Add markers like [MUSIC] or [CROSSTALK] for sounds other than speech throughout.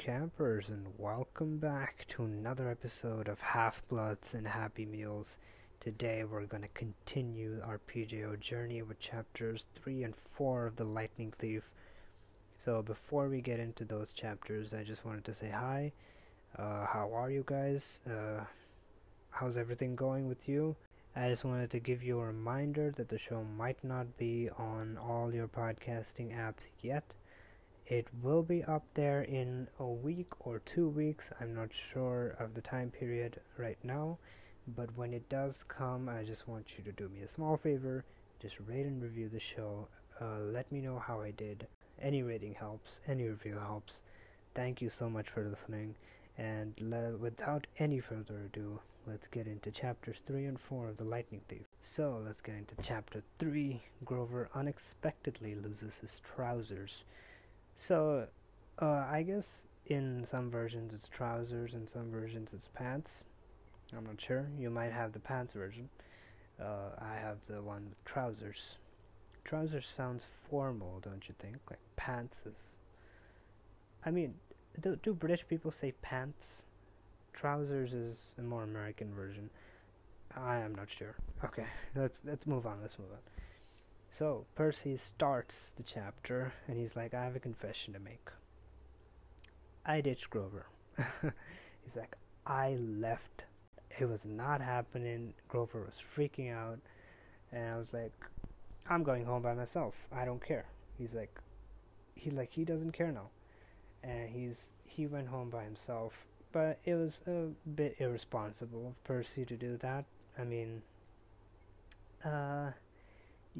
campers, and welcome back to another episode of Half Bloods and Happy Meals. Today, we're going to continue our PJO journey with chapters 3 and 4 of The Lightning Thief. So, before we get into those chapters, I just wanted to say hi. Uh, how are you guys? Uh, how's everything going with you? I just wanted to give you a reminder that the show might not be on all your podcasting apps yet. It will be up there in a week or two weeks. I'm not sure of the time period right now, but when it does come, I just want you to do me a small favor. Just rate and review the show. Uh, let me know how I did. Any rating helps, any review helps. Thank you so much for listening. And le- without any further ado, let's get into chapters 3 and 4 of The Lightning Thief. So, let's get into chapter 3. Grover unexpectedly loses his trousers. So, uh, I guess in some versions it's trousers, in some versions it's pants. I'm not sure. You might have the pants version. Uh, I have the one with trousers. Trousers sounds formal, don't you think? Like pants is. I mean, do, do British people say pants? Trousers is a more American version. I am not sure. Okay, [LAUGHS] let's let's move on. Let's move on. So Percy starts the chapter and he's like, I have a confession to make. I ditched Grover. [LAUGHS] he's like, I left. It was not happening. Grover was freaking out. And I was like, I'm going home by myself. I don't care. He's like, he like he doesn't care now. And he's he went home by himself. But it was a bit irresponsible of Percy to do that. I mean, uh,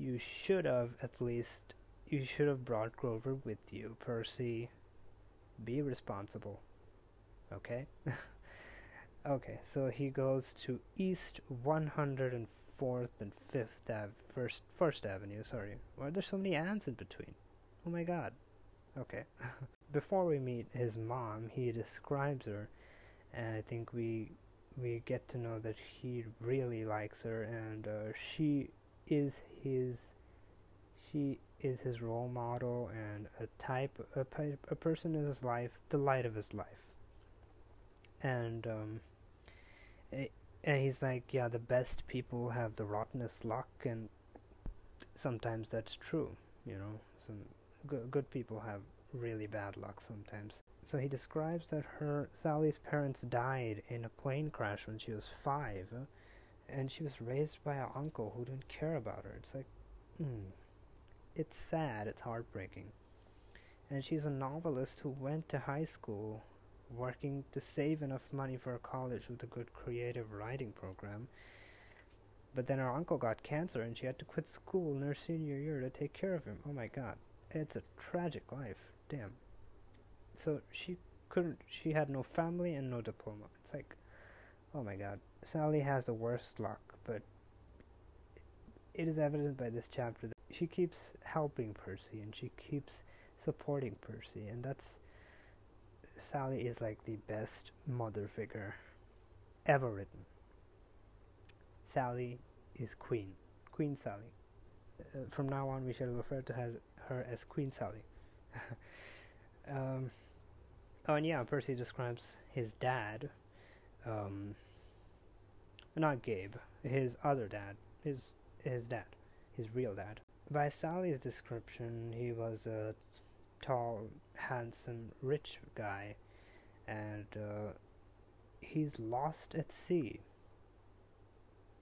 you should have at least you should have brought Grover with you, Percy. Be responsible. Okay? [LAUGHS] okay, so he goes to East 104th and 5th Ave, First First Avenue, sorry. Why are there so many ants in between? Oh my god. Okay. [LAUGHS] Before we meet his mom, he describes her and I think we we get to know that he really likes her and uh, she is his she is his role model and a type a, a person in his life the light of his life. And um it, and he's like yeah the best people have the rottenest luck and sometimes that's true you know? Some good, good people have really bad luck sometimes. So he describes that her Sally's parents died in a plane crash when she was 5 and she was raised by an uncle who didn't care about her. It's like, mm, it's sad, it's heartbreaking. And she's a novelist who went to high school working to save enough money for college with a good creative writing program. But then her uncle got cancer and she had to quit school in her senior year to take care of him. Oh my god. It's a tragic life. Damn. So she couldn't, she had no family and no diploma. It's like, oh my god. Sally has the worst luck, but it is evident by this chapter that she keeps helping Percy and she keeps supporting Percy, and that's Sally is like the best mother figure ever written. Sally is Queen, Queen Sally. Uh, from now on, we shall refer to as, her as Queen Sally. [LAUGHS] um, oh, and yeah, Percy describes his dad. Um, not Gabe, his other dad, his his dad, his real dad. By Sally's description, he was a tall, handsome, rich guy, and uh, he's lost at sea.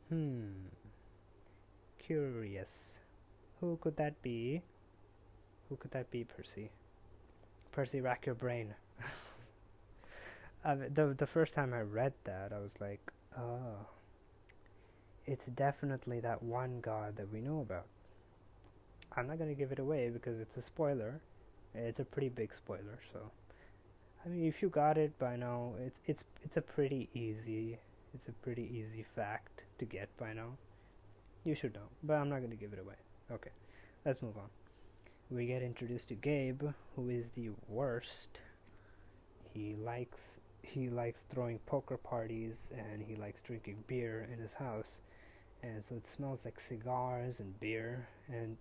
Hmm. Curious. Who could that be? Who could that be, Percy? Percy, rack your brain. The the first time I read that, I was like, oh it's definitely that one god that we know about. I'm not to give it away because it's a spoiler. It's a pretty big spoiler, so I mean if you got it by now, it's it's it's a pretty easy it's a pretty easy fact to get by now. You should know, but I'm not to give it away. Okay. Let's move on. We get introduced to Gabe, who is the worst. He likes he likes throwing poker parties and he likes drinking beer in his house and so it smells like cigars and beer and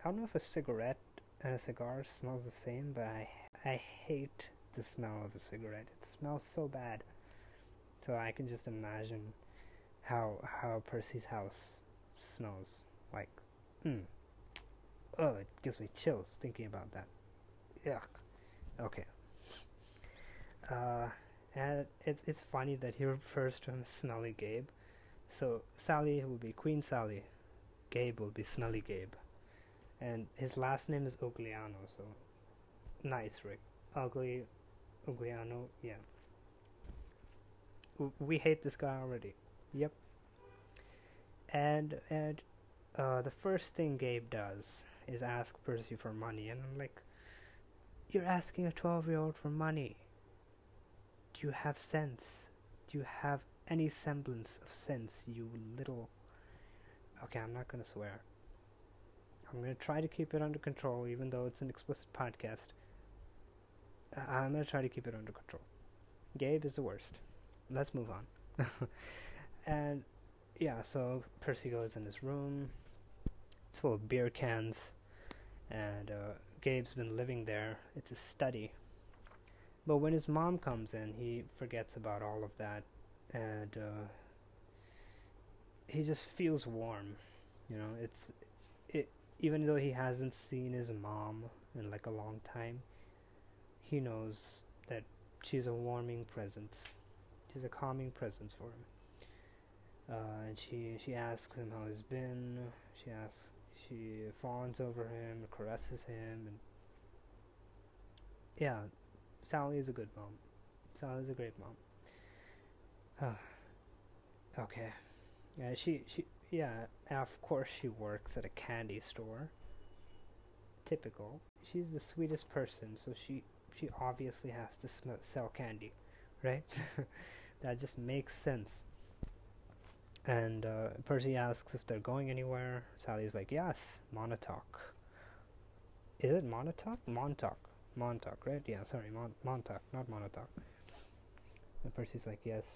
I don't know if a cigarette and a cigar smells the same but I, I hate the smell of a cigarette. It smells so bad. So I can just imagine how how Percy's house smells like. Mm. Oh, it gives me chills thinking about that. Yuck. Okay. Uh, and it's it's funny that he refers to him as Smelly Gabe. So Sally will be Queen Sally, Gabe will be Smelly Gabe, and his last name is Ugliano. So nice, Rick. Ugly, Ugliano. Yeah. W- we hate this guy already. Yep. And and uh, the first thing Gabe does is ask Percy for money, and I'm like, you're asking a 12 year old for money. Do you have sense? Do you have any semblance of sense, you little. Okay, I'm not gonna swear. I'm gonna try to keep it under control, even though it's an explicit podcast. I'm gonna try to keep it under control. Gabe is the worst. Let's move on. [LAUGHS] and yeah, so Percy goes in his room. It's full of beer cans, and uh, Gabe's been living there. It's a study. But when his mom comes in, he forgets about all of that, and uh, he just feels warm. You know, it's it. Even though he hasn't seen his mom in like a long time, he knows that she's a warming presence. She's a calming presence for him. Uh, and she she asks him how he's been. She asks she fawns over him, caresses him, and yeah, Sally is a good mom. Sally is a great mom. [SIGHS] okay. Yeah, she she yeah. Of course, she works at a candy store. Typical. She's the sweetest person, so she she obviously has to sm- sell candy, right? [LAUGHS] that just makes sense. And uh, Percy asks if they're going anywhere. Sally's like, yes, Montauk. Is it Montauk? Montauk. Montauk, right? Yeah, sorry, Mon- Montauk, not Montauk. And Percy's like, yes.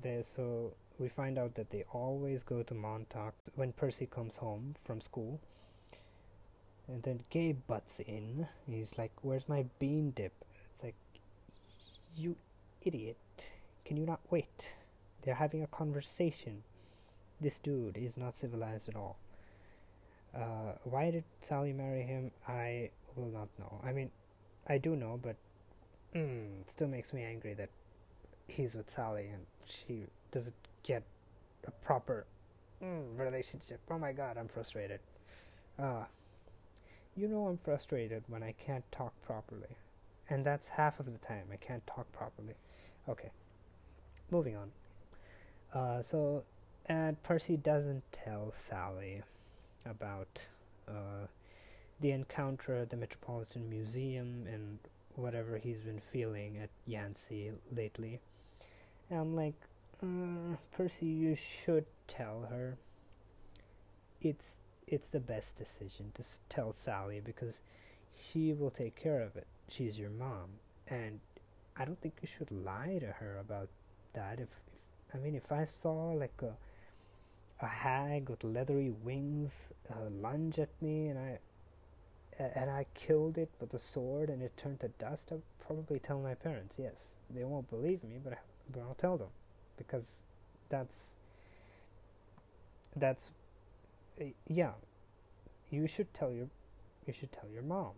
They, so we find out that they always go to Montauk when Percy comes home from school. And then Gabe butts in. He's like, where's my bean dip? It's like, you idiot. Can you not wait? They're having a conversation. This dude is not civilized at all. Uh, why did Sally marry him? I will not know. I mean, I do know, but mm, still makes me angry that he's with Sally and she doesn't get a proper mm, relationship. Oh my god, I'm frustrated. Uh, you know I'm frustrated when I can't talk properly. And that's half of the time I can't talk properly. Okay, moving on. Uh, so and Percy doesn't tell Sally about uh, the encounter at the Metropolitan Museum and whatever he's been feeling at Yancy lately. And I'm like, uh, Percy, you should tell her. It's it's the best decision to s- tell Sally because she will take care of it. She's your mom, and I don't think you should lie to her about that. If, if I mean, if I saw like a a hag with leathery wings uh, lunge at me and I and I killed it with a sword and it turned to dust, I'll probably tell my parents. Yes, they won't believe me, but I, but I'll tell them because that's that's uh, yeah. You should tell your you should tell your mom.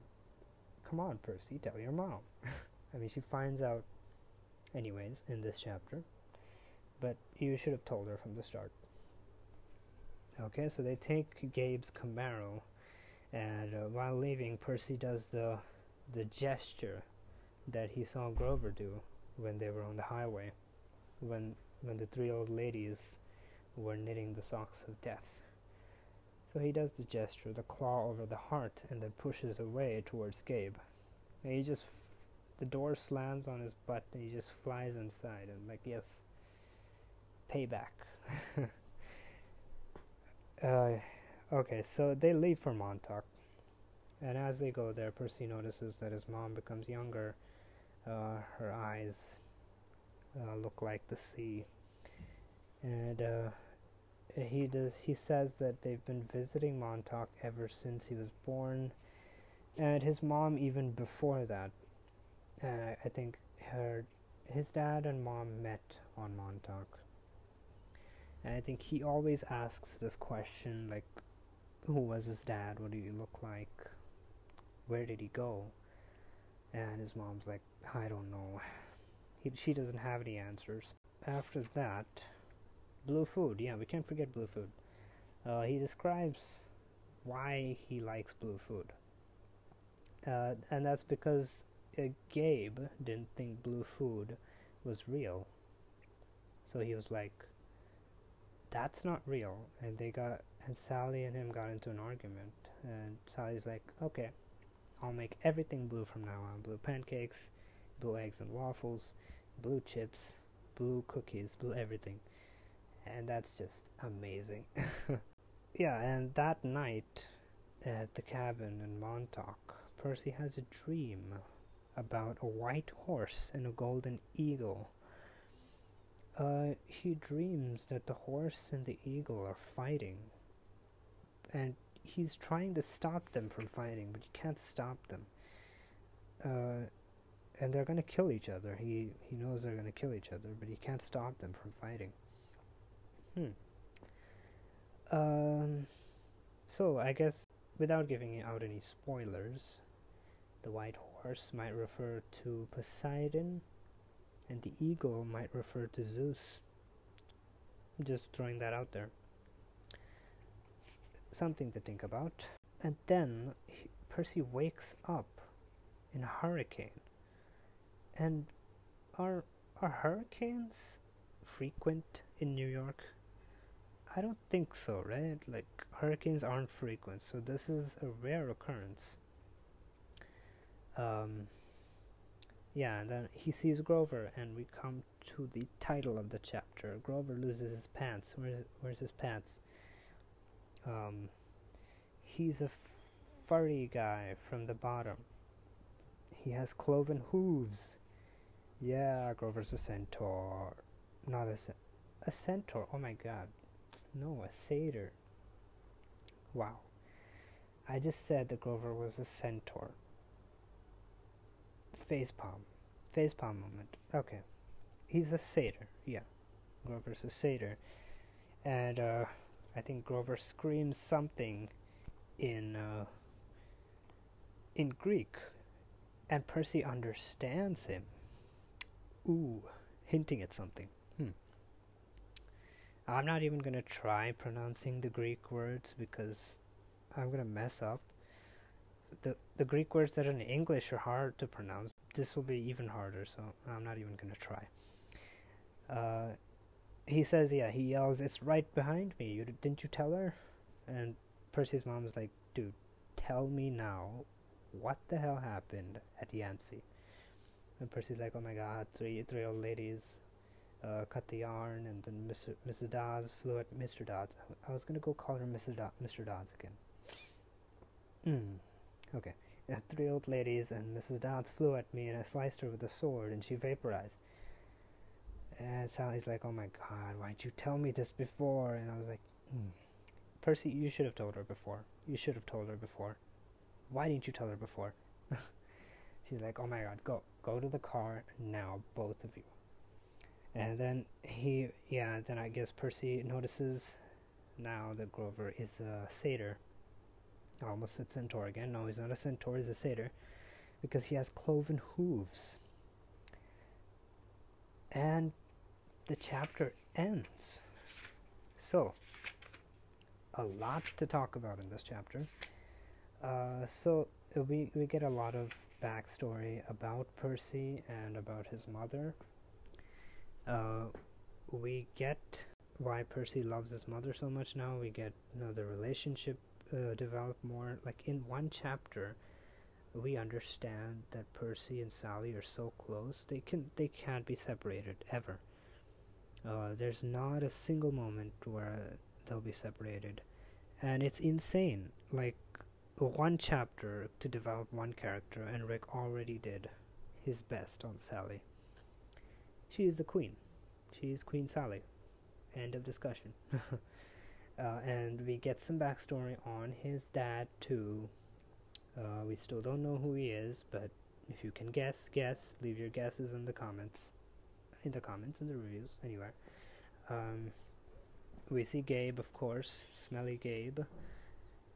Come on, Percy, tell your mom. [LAUGHS] I mean, she finds out anyways in this chapter, but you should have told her from the start. Okay, so they take Gabe's Camaro, and uh, while leaving, Percy does the the gesture that he saw Grover do when they were on the highway, when when the three old ladies were knitting the socks of death. So he does the gesture, the claw over the heart, and then pushes away towards Gabe. And he just, the door slams on his butt, and he just flies inside. And like, yes, payback. [LAUGHS] Uh, okay, so they leave for Montauk, and as they go there, Percy notices that his mom becomes younger. Uh, her eyes uh, look like the sea, and uh, he does. He says that they've been visiting Montauk ever since he was born, and his mom even before that. I think her, his dad and mom met on Montauk. And I think he always asks this question like, who was his dad? What do you look like? Where did he go? And his mom's like, I don't know. He, she doesn't have any answers. After that, Blue Food. Yeah, we can't forget Blue Food. Uh, he describes why he likes Blue Food. Uh, and that's because uh, Gabe didn't think Blue Food was real. So he was like, that's not real. And they got, and Sally and him got into an argument. And Sally's like, okay, I'll make everything blue from now on blue pancakes, blue eggs and waffles, blue chips, blue cookies, blue everything. And that's just amazing. [LAUGHS] yeah, and that night at the cabin in Montauk, Percy has a dream about a white horse and a golden eagle. Uh, he dreams that the horse and the eagle are fighting, and he's trying to stop them from fighting, but you can't stop them. Uh, and they're gonna kill each other. He he knows they're gonna kill each other, but he can't stop them from fighting. Hmm. Um. So I guess without giving out any spoilers, the white horse might refer to Poseidon, and the eagle might refer to Zeus. Just throwing that out there something to think about. And then he, Percy wakes up in a hurricane. And are are hurricanes frequent in New York? I don't think so, right? Like hurricanes aren't frequent, so this is a rare occurrence. Um, yeah, and then he sees Grover, and we come to the title of the chapter. Grover loses his pants. Where's where's his pants? Um, he's a furry guy from the bottom. He has cloven hooves. Yeah, Grover's a centaur. Not a, a centaur. Oh my god. No, a satyr. Wow. I just said that Grover was a centaur. Facepalm. Facepalm moment. Okay. He's a satyr. Yeah. Grover's a satyr. And, uh, I think Grover screams something in uh, in Greek, and Percy understands him. Ooh, hinting at something. Hmm. I'm not even gonna try pronouncing the Greek words because I'm gonna mess up. The the Greek words that are in English are hard to pronounce. This will be even harder, so I'm not even gonna try. Uh, he says, yeah, he yells, "It's right behind me! You didn't you tell her?" And Percy's mom is like, "Dude, tell me now, what the hell happened at Yancy?" And Percy's like, "Oh my God, three three old ladies uh, cut the yarn, and then Mr. Mrs. Dodds flew at Mr. Dodds. I was gonna go call her Mr. Do- Mr. Dodds again. Hmm. Okay. [LAUGHS] Three old ladies and Mrs. Dodds flew at me, and I sliced her with a sword, and she vaporized." And Sally's like, "Oh my God, why'd you tell me this before?" And I was like, mm. "Percy, you should have told her before. You should have told her before. Why didn't you tell her before?" [LAUGHS] She's like, "Oh my God, go, go to the car now, both of you." And then he, yeah, then I guess Percy notices now that Grover is a satyr. Almost a centaur again. No, he's not a centaur, he's a satyr. Because he has cloven hooves. And the chapter ends. So, a lot to talk about in this chapter. Uh, so we we get a lot of backstory about Percy and about his mother. Uh, we get why Percy loves his mother so much now. We get you know, the relationship uh, develop more. Like in one chapter, we understand that Percy and Sally are so close they can they can't be separated ever. Uh, there's not a single moment where they'll be separated, and it's insane. Like one chapter to develop one character, and Rick already did his best on Sally. She is the queen. She is Queen Sally. End of discussion. [LAUGHS] uh, and we get some backstory on his dad too. Uh, we still don't know who he is, but If you can guess, guess. Leave your guesses in the comments. In the comments, in the reviews, anywhere. Um, we see Gabe, of course. Smelly Gabe.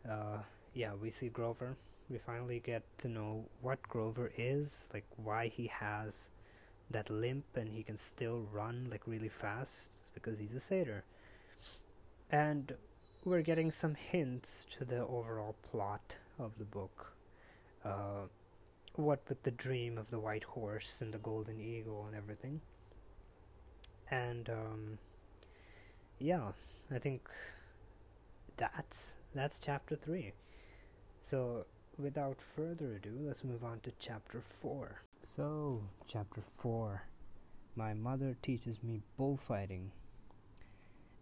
Uh, yeah, we see Grover. We finally get to know what Grover is, like why he has that limp and he can still run like really fast. It's because he's a satyr. And we're getting some hints to the overall plot of the book. Uh, what with the dream of the white horse and the golden eagle and everything. And um, yeah, I think that's that's chapter three. So without further ado, let's move on to chapter four. So chapter four, my mother teaches me bullfighting,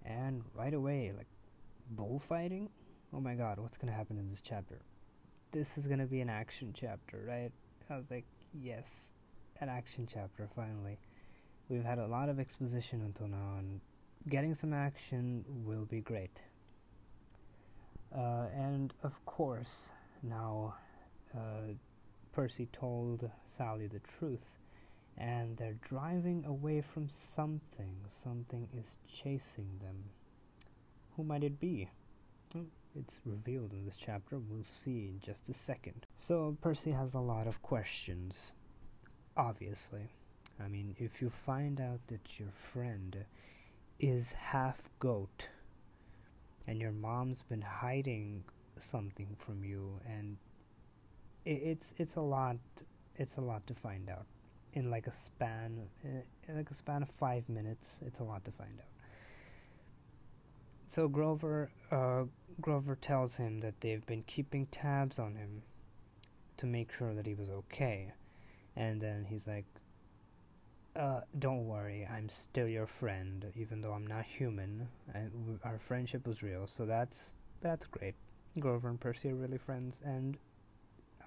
and right away, like bullfighting. Oh my god, what's gonna happen in this chapter? This is gonna be an action chapter, right? I was like, yes, an action chapter finally. We've had a lot of exposition until now, and getting some action will be great. Uh, and of course, now uh, Percy told Sally the truth, and they're driving away from something. Something is chasing them. Who might it be? It's revealed in this chapter. We'll see in just a second. So, Percy has a lot of questions. Obviously. I mean, if you find out that your friend is half goat and your mom's been hiding something from you and it's it's a lot it's a lot to find out. In like a span in like a span of 5 minutes it's a lot to find out. So Grover uh, Grover tells him that they've been keeping tabs on him to make sure that he was okay. And then he's like uh, don't worry, I'm still your friend, even though I'm not human. And w- our friendship was real, so that's that's great. Grover and Percy are really friends, and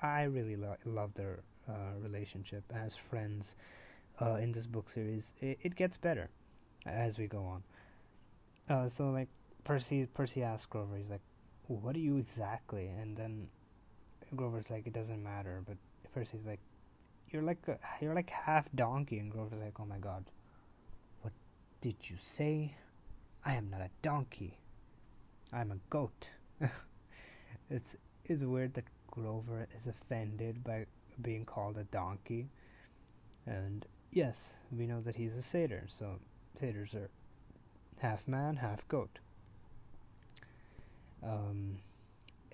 I really lo- love their uh, relationship as friends uh, in this book series. It, it gets better as we go on. Uh, so like Percy, Percy asks Grover, he's like, "What are you exactly?" And then Grover's like, "It doesn't matter," but Percy's like, you're like a, you're like half donkey and Grover's like oh my god what did you say? I am not a donkey. I'm a goat. [LAUGHS] It's it's weird that Grover is offended by being called a donkey. And yes we know that he's a satyr so satyrs are half man half goat. Um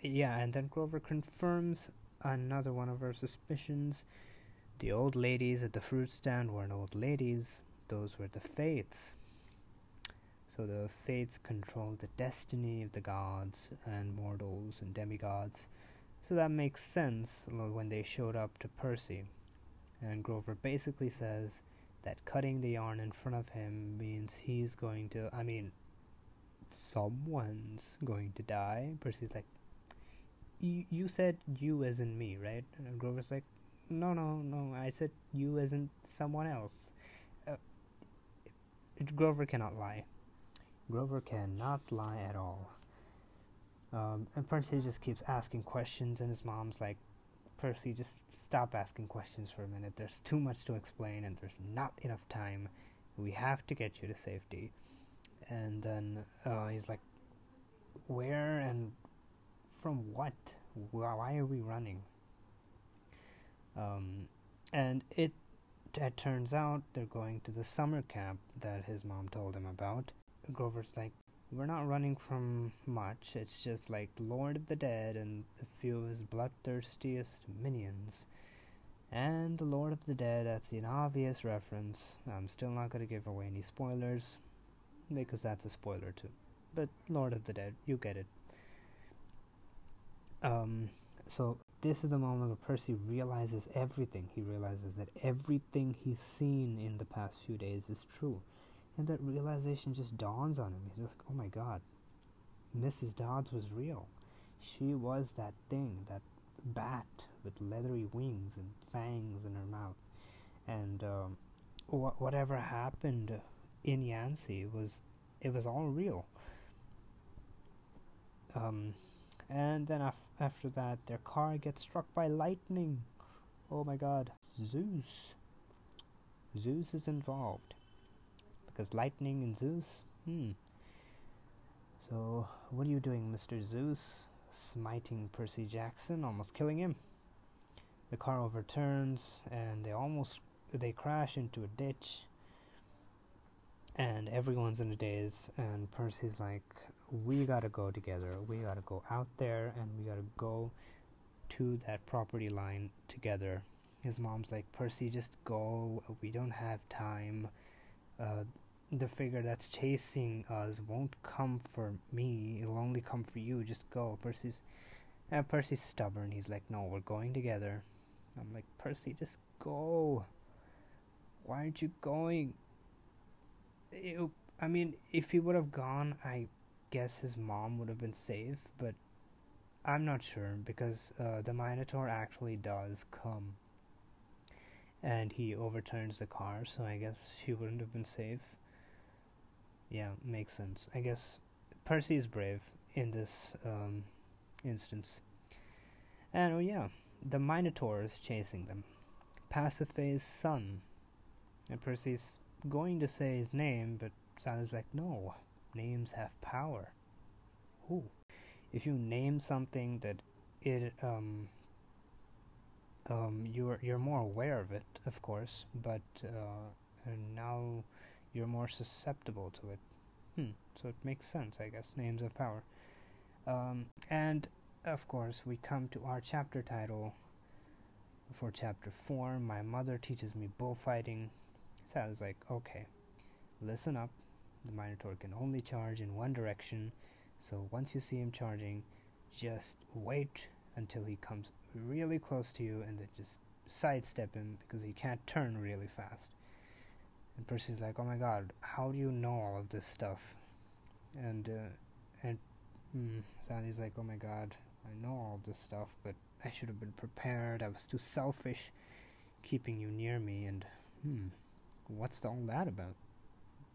yeah and then Grover confirms another one of our suspicions the old ladies at the fruit stand weren't old ladies, those were the fates. So the fates controlled the destiny of the gods and mortals and demigods. So that makes sense uh, when they showed up to Percy. And Grover basically says that cutting the yarn in front of him means he's going to, I mean, someone's going to die. Percy's like, you said you as in me, right? And Grover's like, no, no, no. I said you isn't someone else. Uh, Grover cannot lie. Grover cannot lie at all. Um, and Percy just keeps asking questions, and his mom's like, Percy, just stop asking questions for a minute. There's too much to explain, and there's not enough time. We have to get you to safety. And then uh, he's like, Where and from what? Why are we running? Um, and it, it turns out they're going to the summer camp that his mom told him about. Grover's like, we're not running from much. It's just like Lord of the Dead and a few of his bloodthirstiest minions. And the Lord of the Dead, that's an obvious reference. I'm still not going to give away any spoilers because that's a spoiler too. But Lord of the Dead, you get it. Um, so this is the moment where Percy realizes everything. He realizes that everything he's seen in the past few days is true. And that realization just dawns on him. He's like, oh my god, Mrs. Dodds was real. She was that thing, that bat with leathery wings and fangs in her mouth. And um, wh- whatever happened in Yancy was, it was all real. Um, and then af- after that, their car gets struck by lightning. Oh my god. Zeus. Zeus is involved. Because lightning and Zeus? Hmm. So, what are you doing, Mr. Zeus? Smiting Percy Jackson, almost killing him. The car overturns, and they almost they crash into a ditch. And everyone's in a daze, and Percy's like, "We gotta go together. We gotta go out there, and we gotta go to that property line together." His mom's like, "Percy, just go. We don't have time. Uh, the figure that's chasing us won't come for me. It'll only come for you. Just go." Percy's, uh, Percy's stubborn. He's like, "No, we're going together." I'm like, "Percy, just go. Why aren't you going?" It, I mean, if he would have gone, I guess his mom would have been safe, but I'm not sure because uh, the Minotaur actually does come and he overturns the car, so I guess she wouldn't have been safe. Yeah, makes sense. I guess Percy is brave in this um, instance. And oh yeah, the Minotaur is chasing them. Pasiphae's son. And Percy's going to say his name, but Sally's like, no, names have power. Ooh. If you name something that it um um, you're you're more aware of it, of course, but uh, now you're more susceptible to it. Hmm. So it makes sense, I guess. Names of power. Um, and of course, we come to our chapter title for chapter four. My mother teaches me bullfighting. Sounds like okay. Listen up. The Minotaur can only charge in one direction, so once you see him charging, just wait until he comes really close to you and then just sidestep him because he can't turn really fast. And Percy's like, "Oh my God, how do you know all of this stuff?" And uh, and mm, Sally's like, "Oh my God, I know all of this stuff, but I should have been prepared. I was too selfish, keeping you near me. And hmm, what's all that about?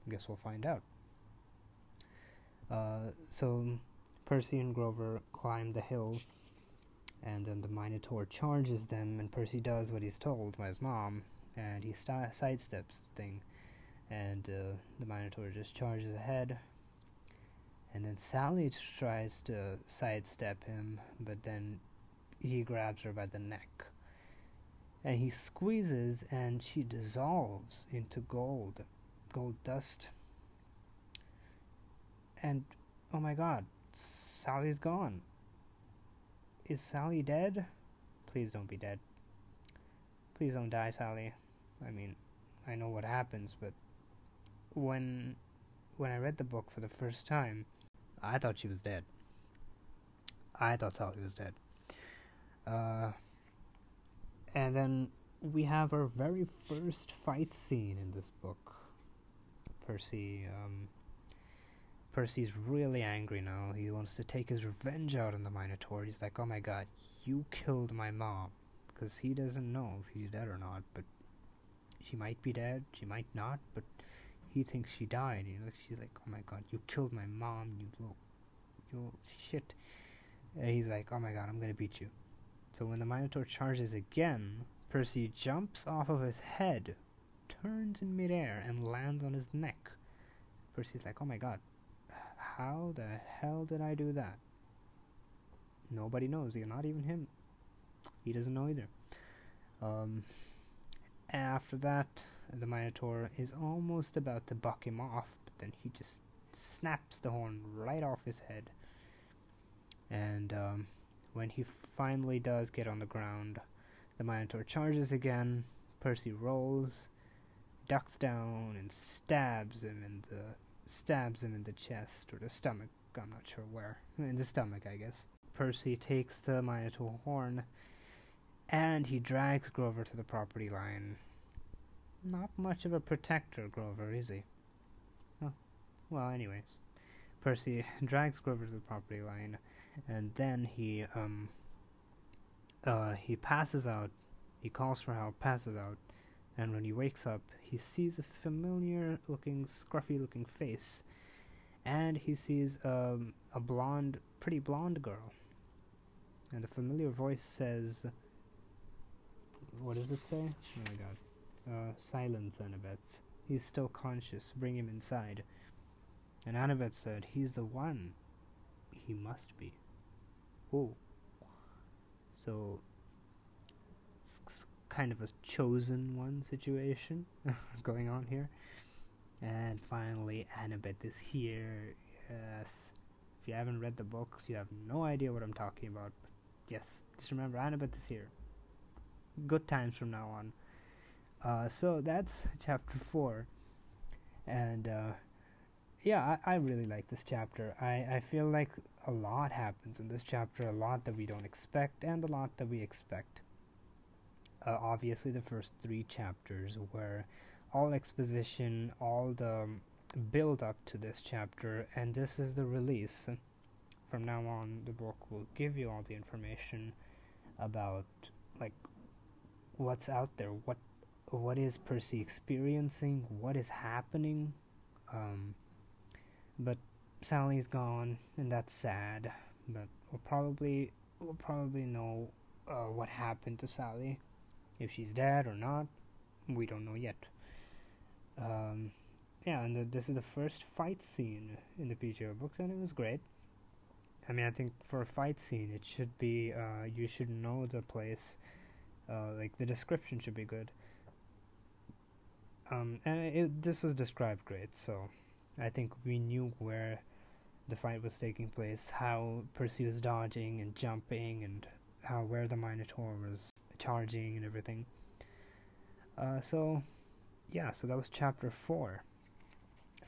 Guess we'll find out." Uh, so Percy and Grover climb the hill and then the Minotaur charges them, and Percy does what he's told by his mom, and he st- sidesteps the thing, and uh, the Minotaur just charges ahead. And then Sally tries to sidestep him, but then he grabs her by the neck. And he squeezes, and she dissolves into gold, gold dust. And oh my god, Sally's gone. Is Sally dead? Please don't be dead. Please don't die, Sally. I mean, I know what happens, but when when I read the book for the first time, I thought she was dead. I thought Sally was dead. Uh, and then we have our very first fight scene in this book. Percy um, Percy's really angry now. He wants to take his revenge out on the Minotaur. He's like, oh my god, you killed my mom. Because he doesn't know if she's dead or not, but she might be dead, she might not, but he thinks she died. You know, she's like, oh my god, you killed my mom, you little, you little shit. And he's like, oh my god, I'm gonna beat you. So when the Minotaur charges again, Percy jumps off of his head, turns in midair, and lands on his neck. Percy's like, oh my god, how the hell did I do that? Nobody knows. Not even him. He doesn't know either. Um, after that, the Minotaur is almost about to buck him off, but then he just snaps the horn right off his head. And um, when he finally does get on the ground, the Minotaur charges again. Percy rolls, ducks down, and stabs him in the stabs him in the chest or the stomach. I'm not sure where. In the stomach, I guess. Percy takes the Minotaur horn and he drags Grover to the property line. Not much of a protector, Grover, is he? Oh, well, anyways. Percy [LAUGHS] drags Grover to the property line and then he, um, uh, he passes out. He calls for help, passes out, and when he wakes up, he sees a familiar looking, scruffy looking face, and he sees um, a blonde, pretty blonde girl. And the familiar voice says, what does it say? Oh my god. Uh, silence, Annabeth. He's still conscious. Bring him inside. And Annabeth said, He's the one. He must be. Oh. So, kind of a chosen one situation [LAUGHS] going on here. And finally, Annabeth is here. Yes. If you haven't read the books, you have no idea what I'm talking about. But yes, just remember, Annabeth is here. Good times from now on. Uh, so that's [LAUGHS] chapter 4. And uh, yeah, I, I really like this chapter. I, I feel like a lot happens in this chapter, a lot that we don't expect, and a lot that we expect. Uh, obviously, the first three chapters were all exposition, all the build up to this chapter, and this is the release. From now on, the book will give you all the information about like what's out there, what what is Percy experiencing, what is happening. Um, but Sally's gone, and that's sad. But we'll probably we'll probably know uh, what happened to Sally, if she's dead or not. We don't know yet. Um, yeah, and the, this is the first fight scene in the PJO books, and it was great. I mean, I think for a fight scene, it should be uh, you should know the place. Uh, like the description should be good. Um, and it, this was described great, so I think we knew where the fight was taking place, how Percy was dodging and jumping, and how where the Minotaur was charging and everything. Uh, so, yeah, so that was chapter four.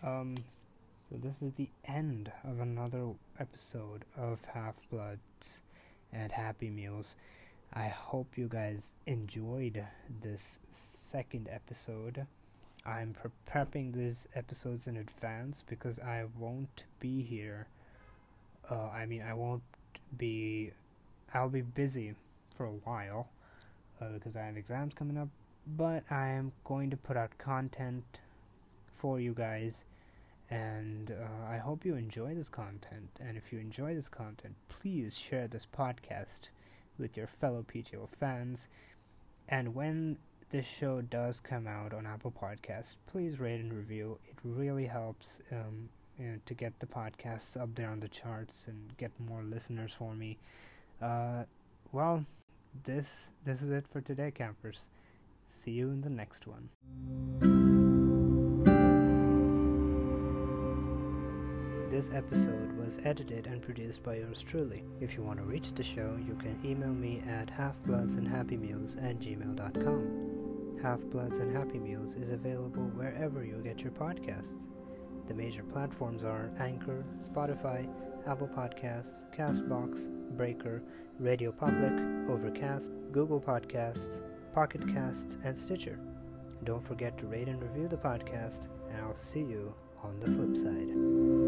Um, so this is the end of another episode of Half Bloods and Happy Meals. I hope you guys enjoyed this second episode. I'm pre- prepping these episodes in advance because I won't be here. Uh, I mean, I won't be. I'll be busy for a while because I have exams coming up, but I am going to put out content for you guys, and uh, I hope you enjoy this content. And if you enjoy this content, please share this podcast with your fellow PJO fans. And when this show does come out on Apple Podcasts, please rate and review. It really helps um, you know, to get the podcasts up there on the charts and get more listeners for me. Uh, well, this this is it for today, campers. See you in the next one. This episode was edited and produced by yours truly. If you want to reach the show, you can email me at halfbloodsandhappymeals at gmail.com. Half Bloods and Happy Meals is available wherever you get your podcasts. The major platforms are Anchor, Spotify, Apple Podcasts, Castbox, Breaker, Radio Public, Overcast, Google Podcasts, Pocket Casts, and Stitcher. Don't forget to rate and review the podcast, and I'll see you on the flip side.